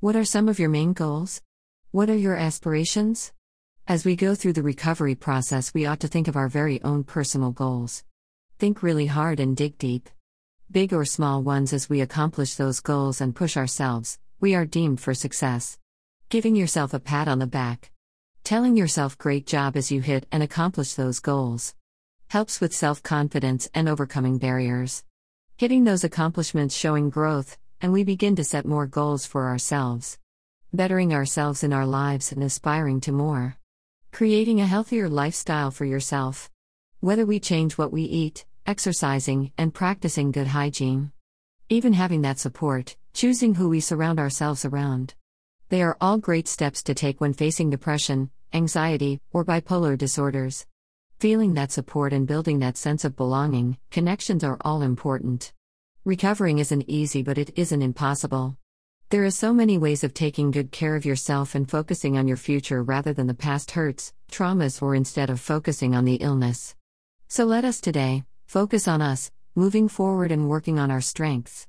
What are some of your main goals? What are your aspirations? As we go through the recovery process, we ought to think of our very own personal goals. Think really hard and dig deep. Big or small ones as we accomplish those goals and push ourselves, we are deemed for success. Giving yourself a pat on the back. Telling yourself great job as you hit and accomplish those goals. Helps with self confidence and overcoming barriers. Hitting those accomplishments showing growth, and we begin to set more goals for ourselves. Bettering ourselves in our lives and aspiring to more. Creating a healthier lifestyle for yourself. Whether we change what we eat, exercising, and practicing good hygiene. Even having that support, choosing who we surround ourselves around. They are all great steps to take when facing depression, anxiety, or bipolar disorders. Feeling that support and building that sense of belonging, connections are all important. Recovering isn't easy, but it isn't impossible. There are so many ways of taking good care of yourself and focusing on your future rather than the past hurts, traumas, or instead of focusing on the illness. So let us today focus on us, moving forward and working on our strengths.